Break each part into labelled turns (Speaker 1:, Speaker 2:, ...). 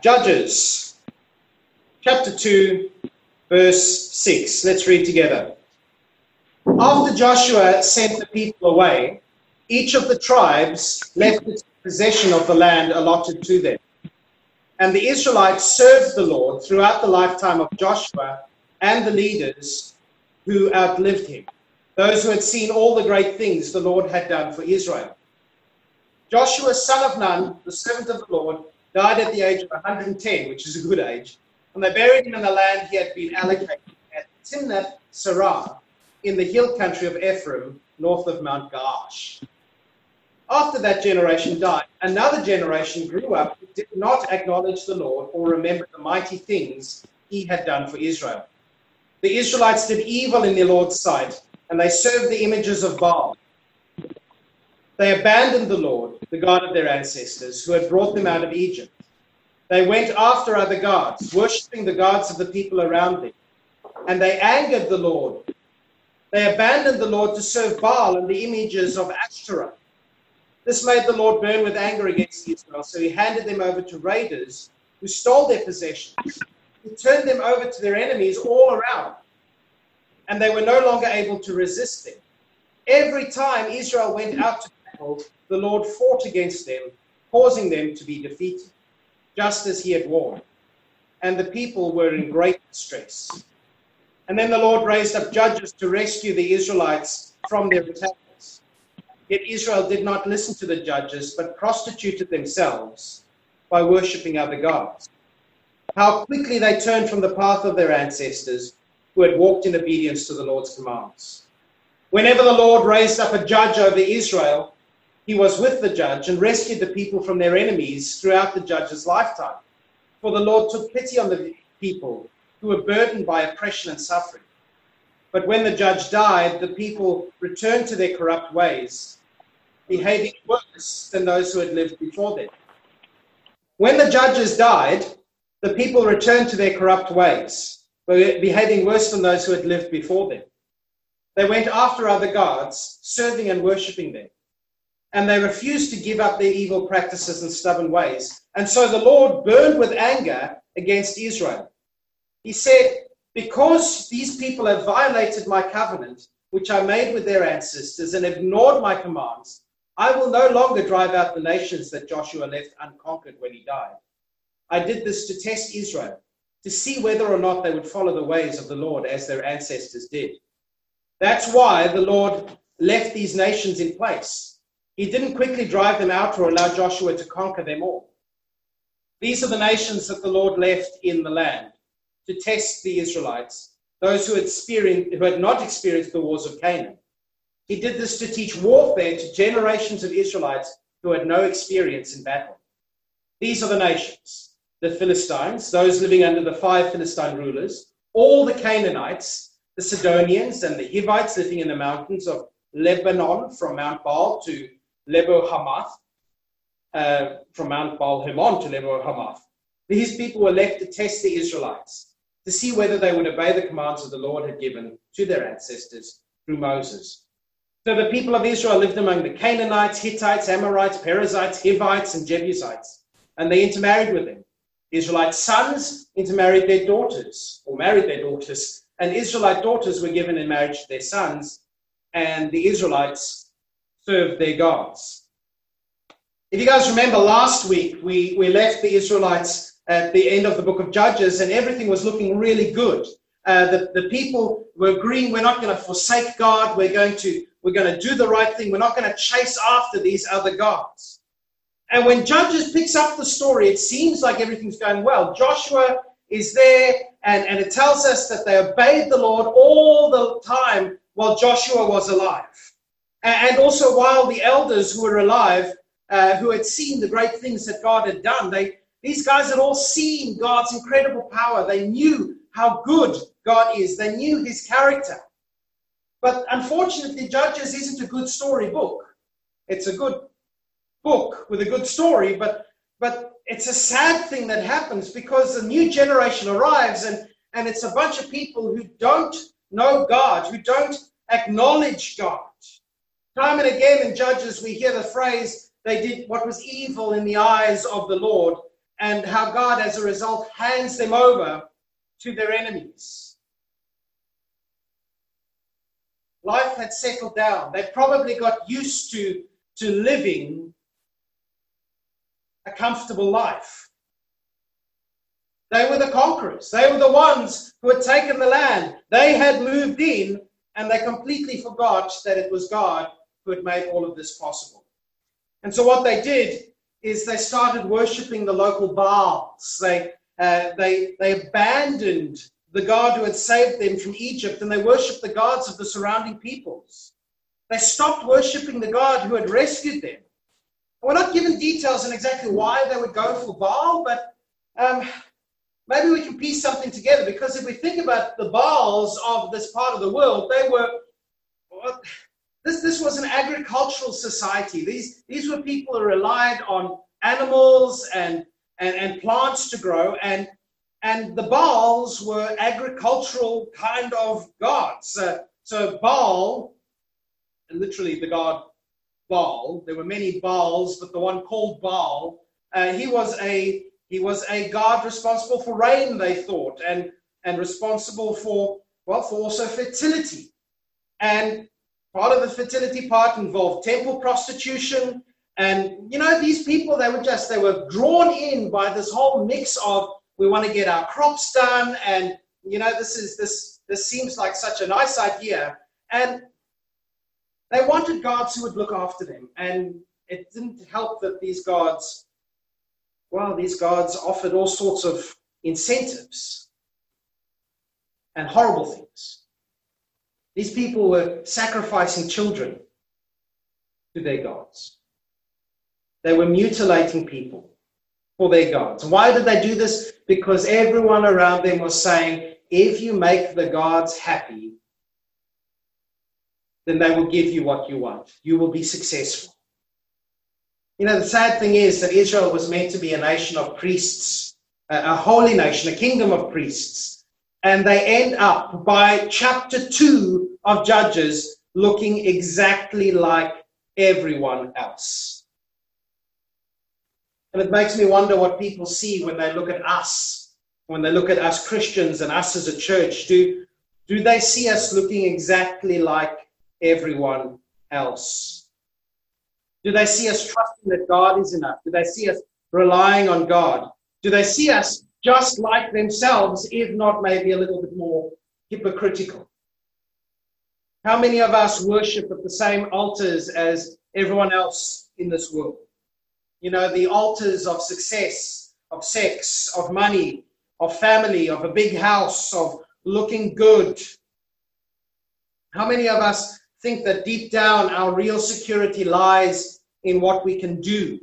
Speaker 1: Judges chapter 2, verse 6. Let's read together. After Joshua sent the people away, each of the tribes left its possession of the land allotted to them. And the Israelites served the Lord throughout the lifetime of Joshua and the leaders who outlived him, those who had seen all the great things the Lord had done for Israel. Joshua, son of Nun, the servant of the Lord, died at the age of 110, which is a good age, and they buried him in the land he had been allocated at Timnath Serah in the hill country of Ephraim, north of Mount Gaash. After that generation died, another generation grew up who did not acknowledge the Lord or remember the mighty things he had done for Israel. The Israelites did evil in the Lord's sight, and they served the images of Baal. They abandoned the Lord, the God of their ancestors, who had brought them out of Egypt. They went after other gods, worshipping the gods of the people around them, and they angered the Lord. They abandoned the Lord to serve Baal and the images of Ashtoreth. This made the Lord burn with anger against Israel, so he handed them over to raiders who stole their possessions. He turned them over to their enemies all around, and they were no longer able to resist them. Every time Israel went out to battle, the Lord fought against them, causing them to be defeated, just as he had warned. And the people were in great distress. And then the Lord raised up judges to rescue the Israelites from their attack Yet Israel did not listen to the judges, but prostituted themselves by worshipping other gods. How quickly they turned from the path of their ancestors who had walked in obedience to the Lord's commands. Whenever the Lord raised up a judge over Israel, he was with the judge and rescued the people from their enemies throughout the judge's lifetime. For the Lord took pity on the people who were burdened by oppression and suffering. But when the judge died, the people returned to their corrupt ways behaving worse than those who had lived before them. When the judges died, the people returned to their corrupt ways, behaving worse than those who had lived before them. They went after other gods, serving and worshipping them. And they refused to give up their evil practices and stubborn ways. And so the Lord burned with anger against Israel. He said, Because these people have violated my covenant, which I made with their ancestors, and ignored my commands, I will no longer drive out the nations that Joshua left unconquered when he died. I did this to test Israel, to see whether or not they would follow the ways of the Lord as their ancestors did. That's why the Lord left these nations in place. He didn't quickly drive them out or allow Joshua to conquer them all. These are the nations that the Lord left in the land to test the Israelites, those who had, who had not experienced the wars of Canaan. He did this to teach warfare to generations of Israelites who had no experience in battle. These are the nations the Philistines, those living under the five Philistine rulers, all the Canaanites, the Sidonians, and the Hivites living in the mountains of Lebanon from Mount Baal to Lebo Hamath, uh, from Mount Baal Hermon to Lebo Hamath. These people were left to test the Israelites, to see whether they would obey the commands that the Lord had given to their ancestors through Moses. So the people of Israel lived among the Canaanites, Hittites, Amorites, Perizzites, Hivites, and Jebusites, and they intermarried with them. Israelite sons intermarried their daughters, or married their daughters, and Israelite daughters were given in marriage to their sons, and the Israelites served their gods. If you guys remember last week, we, we left the Israelites at the end of the book of Judges, and everything was looking really good. Uh, the, the people were agreeing we're not going to forsake God, we're going to we're going to do the right thing. We're not going to chase after these other gods. And when Judges picks up the story, it seems like everything's going well. Joshua is there, and, and it tells us that they obeyed the Lord all the time while Joshua was alive. And also while the elders who were alive, uh, who had seen the great things that God had done, they, these guys had all seen God's incredible power. They knew how good God is, they knew his character. But unfortunately, Judges isn't a good story book. It's a good book with a good story, but but it's a sad thing that happens because a new generation arrives and, and it's a bunch of people who don't know God, who don't acknowledge God. Time and again in Judges, we hear the phrase, they did what was evil in the eyes of the Lord. and how God, as a result, hands them over to their enemies. Life had settled down. They probably got used to, to living a comfortable life. They were the conquerors. They were the ones who had taken the land. They had moved in, and they completely forgot that it was God who had made all of this possible. And so, what they did is they started worshipping the local Baals. They, uh, they, they abandoned the God who had saved them from Egypt and they worshipped the gods of the surrounding peoples. They stopped worshipping the God who had rescued them. We're not given details on exactly why they would go for Baal, but um, maybe we can piece something together because if we think about the Baals of this part of the world, they were. This, this was an agricultural society. These, these were people who relied on animals and, and, and plants to grow, and, and the Baals were agricultural kind of gods. Uh, so Baal, literally the god Baal, there were many Baals, but the one called Baal, uh, he was a he was a god responsible for rain, they thought, and and responsible for well for also fertility. And Part of the fertility part involved temple prostitution. And, you know, these people, they were just, they were drawn in by this whole mix of, we want to get our crops done. And, you know, this is, this, this seems like such a nice idea. And they wanted gods who would look after them. And it didn't help that these gods, well, these gods offered all sorts of incentives and horrible things. These people were sacrificing children to their gods. They were mutilating people for their gods. Why did they do this? Because everyone around them was saying, if you make the gods happy, then they will give you what you want. You will be successful. You know, the sad thing is that Israel was meant to be a nation of priests, a, holy nation, a kingdom of priests and they end up by chapter 2 of Judges looking exactly like everyone else. And it makes me wonder what people see when they look at us, when they look at us Christians and us as a church. Do, do they see us looking exactly like everyone else? Do they see us trusting that God is enough? Do they see us relying on God? Do they see us just like themselves, if not maybe a little bit more hypocritical. How many of us worship at the same altars as everyone else in this world? You know, the altars of success, of sex, of money, of family, of a big house, of looking good. How many of us think that deep down our real security lies in what we can do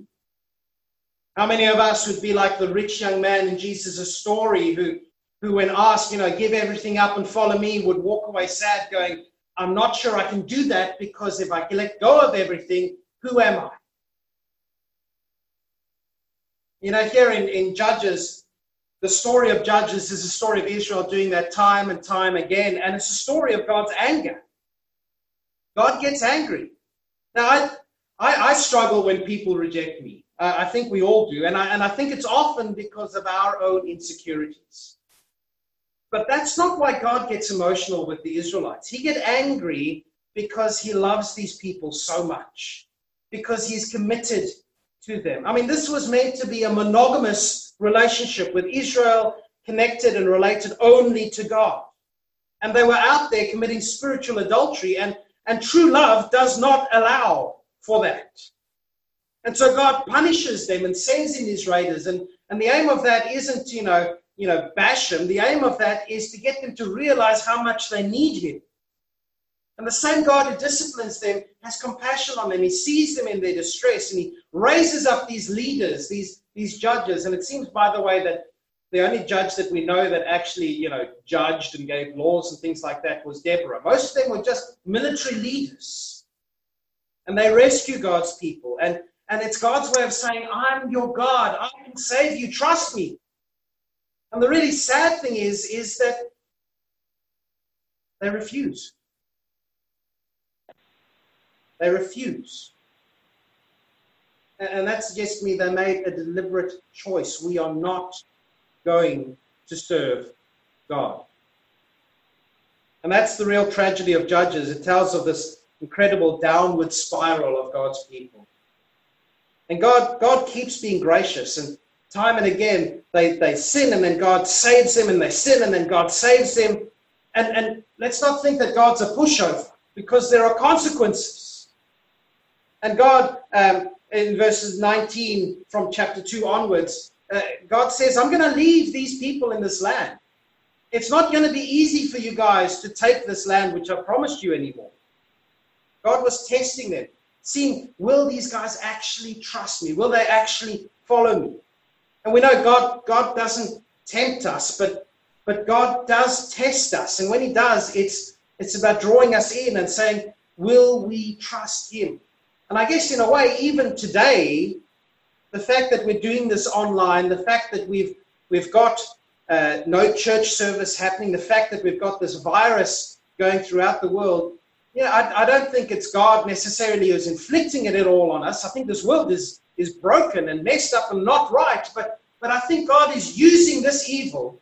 Speaker 1: how many of us would be like the rich young man in Jesus' story who, who, when asked, you know, give everything up and follow me, would walk away sad, going, I'm not sure I can do that because if I let go of everything, who am I? You know, here in, in Judges, the story of Judges is a story of Israel doing that time and time again, and it's a story of God's anger. God gets angry. Now, I, I, I struggle when people reject me. Uh, I think we all do. And I, and I think it's often because of our own insecurities. But that's not why God gets emotional with the Israelites. He gets angry because he loves these people so much, because he's committed to them. I mean, this was meant to be a monogamous relationship with Israel connected and related only to God. And they were out there committing spiritual adultery, and, and true love does not allow for that. And so God punishes them and sends in these raiders. And, and the aim of that isn't, you know, you know, bash them. The aim of that is to get them to realize how much they need him. And the same God who disciplines them has compassion on them. He sees them in their distress and he raises up these leaders, these, these judges. And it seems, by the way, that the only judge that we know that actually, you know, judged and gave laws and things like that was Deborah. Most of them were just military leaders. And they rescue God's people. And and it's God's way of saying, I'm your God. I can save you. Trust me. And the really sad thing is, is that they refuse. They refuse. And that suggests to me they made a deliberate choice. We are not going to serve God. And that's the real tragedy of Judges. It tells of this incredible downward spiral of God's people. And God, God keeps being gracious. And time and again, they, they sin and then God saves them, and they sin and then God saves them. And, and let's not think that God's a pushover because there are consequences. And God, um, in verses 19 from chapter 2 onwards, uh, God says, I'm going to leave these people in this land. It's not going to be easy for you guys to take this land which I promised you anymore. God was testing them, seeing, will these guys actually trust me? Will they actually follow me? And we know God, God doesn't tempt us, but, but God does test us. And when He does, it's, it's about drawing us in and saying, will we trust Him? And I guess in a way, even today, the fact that we're doing this online, the fact that we've we've got uh, no church service happening, the fact that we've got this virus going throughout the world, know, I, I don't think it's God necessarily who's inflicting it at all on us. I think this world is is broken and messed up and not right, but but I think God is using this evil,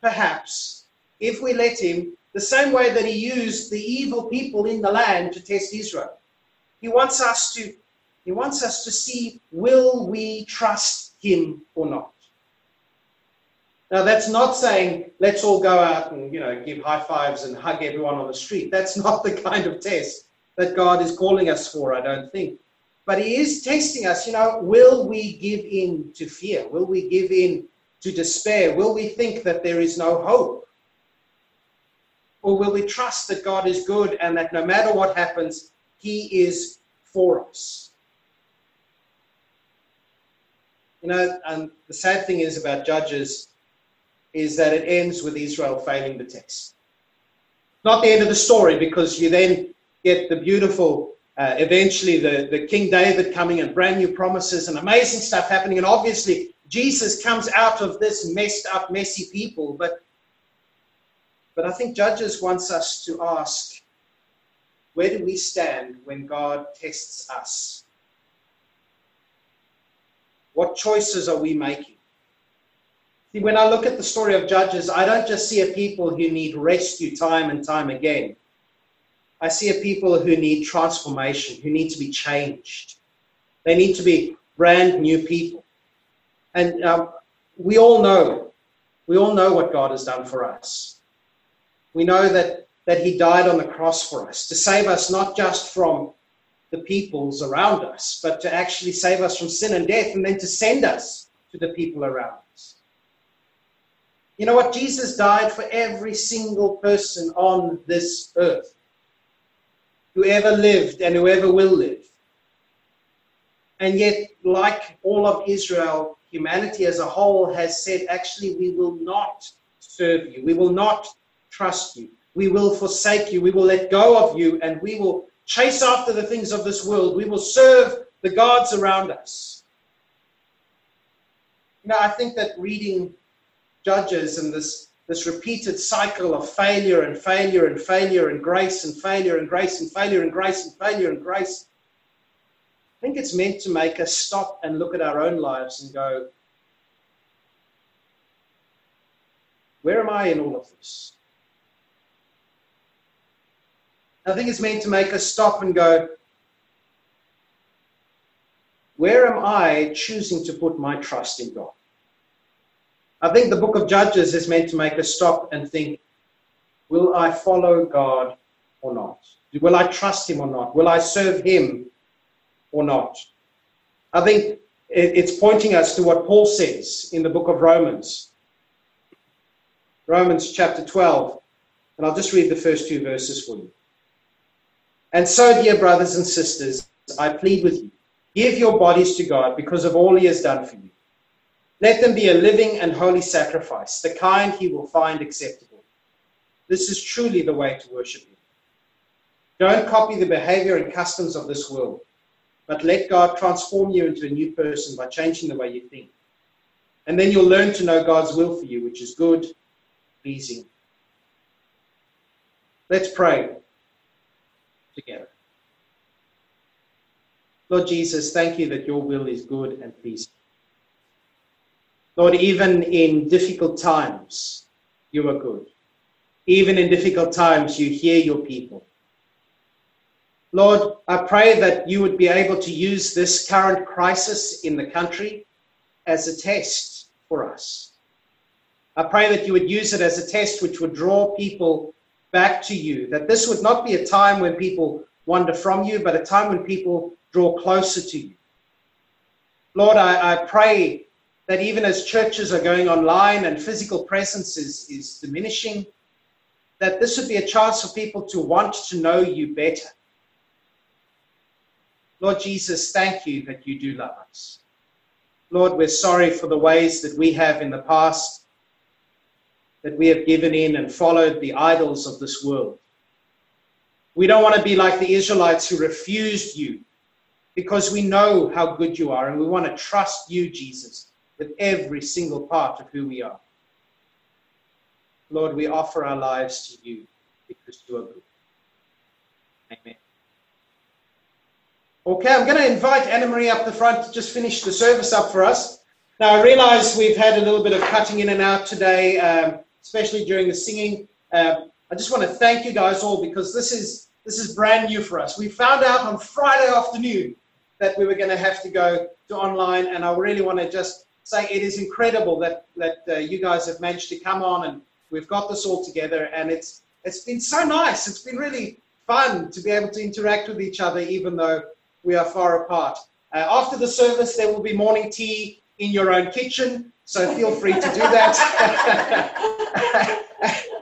Speaker 1: perhaps, if we let Him, the same way that He used the evil people in the land to test Israel. He wants us to he wants us to see will we trust him or not. Now that's not saying let's all go out and you know give high fives and hug everyone on the street. That's not the kind of test that God is calling us for, I don't think. But he is testing us, you know, will we give in to fear? Will we give in to despair? Will we think that there is no hope? Or will we trust that God is good and that no matter what happens, he is for us. You know, and the sad thing is about Judges is that it ends with Israel failing the test. Not the end of the story, because you then get the beautiful, uh, eventually the, the King David coming and brand new promises and amazing stuff happening. And obviously, Jesus comes out of this messed up, messy people. But, but I think Judges wants us to ask where do we stand when God tests us? What choices are we making? See, when I look at the story of Judges, I don't just see a people who need rescue time and time again. I see a people who need transformation, who need to be changed. They need to be brand new people. And um, we all know, we all know what God has done for us. We know that that he died on the cross for us to save us not just from the peoples around us, but to actually save us from sin and death and then to send us to the people around us. You know what? Jesus died for every single person on this earth, whoever lived and whoever will live. And yet, like all of Israel, humanity as a whole has said, actually, we will not serve you. We will not trust you. We will forsake you. We will let go of you and we will chase after the things of this world. We will serve the gods around us. You know, I think that reading Judges and this, this repeated cycle of failure and failure and failure and grace and failure and grace and failure and grace and failure and grace, I think it's meant to make us stop and look at our own lives and go, where am I in all of this? I think it's meant to make us stop and go, where am I choosing to put my trust in God? I think the book of Judges is meant to make us stop and think, will I follow God or not? Will I trust Him or not? Will I serve Him or not? I think it's pointing us to what Paul says in the book of Romans. Romans chapter 12. And I'll just read the first two verses for you. And so, dear brothers and sisters, I plead with you give your bodies to God because of all He has done for you. Let them be a living and holy sacrifice, the kind He will find acceptable. This is truly the way to worship Him. Don't copy the behavior and customs of this world, but let God transform you into a new person by changing the way you think. And then you'll learn to know God's will for you, which is good, pleasing. Let's pray together. Lord Jesus, thank you that your will is good and peaceful. Lord, even in difficult times, you are good. Even in difficult times, you hear your people. Lord, I pray that you would be able to use this current crisis in the country as a test for us. I pray that you would use it as a test which would draw people back to you, that this would not be a time when people wander from you, but a time when people draw closer to you. Lord, I, I pray that even as churches are going online and physical presence is, is diminishing, that this would be a chance for people to want to know you better. Lord Jesus, thank you that you do love us. Lord, we're sorry for the ways that we have in the past, that we have given in and followed the idols of this world. We don't want to be like the Israelites who refused you because we know how good you are and we want to trust you, Jesus, with every single part of who we are. Lord, we offer our lives to you because you are good. Amen. Okay, I'm going to invite Anna Marie up the front to just finish the service up for us. Now, I realize we've had a little bit of cutting in and out today, um, especially during the singing. Uh, I just want to thank you guys all because this is this is brand new for us. We found out on Friday afternoon that we were going to have to go to online, and I really want to just say it is incredible that that uh, you guys have managed to come on and we've got this all together, and it's it's been so nice. It's been really fun to be able to interact with each other, even though we are far apart. Uh, after the service, there will be morning tea in your own kitchen, so feel free to do that.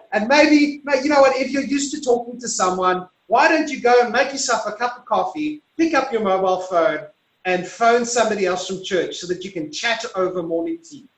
Speaker 1: and maybe, you know what, if you're used to talking to someone, why don't you go and make yourself a cup of coffee, pick up your mobile phone, and phone somebody else from church so that you can chat over morning tea?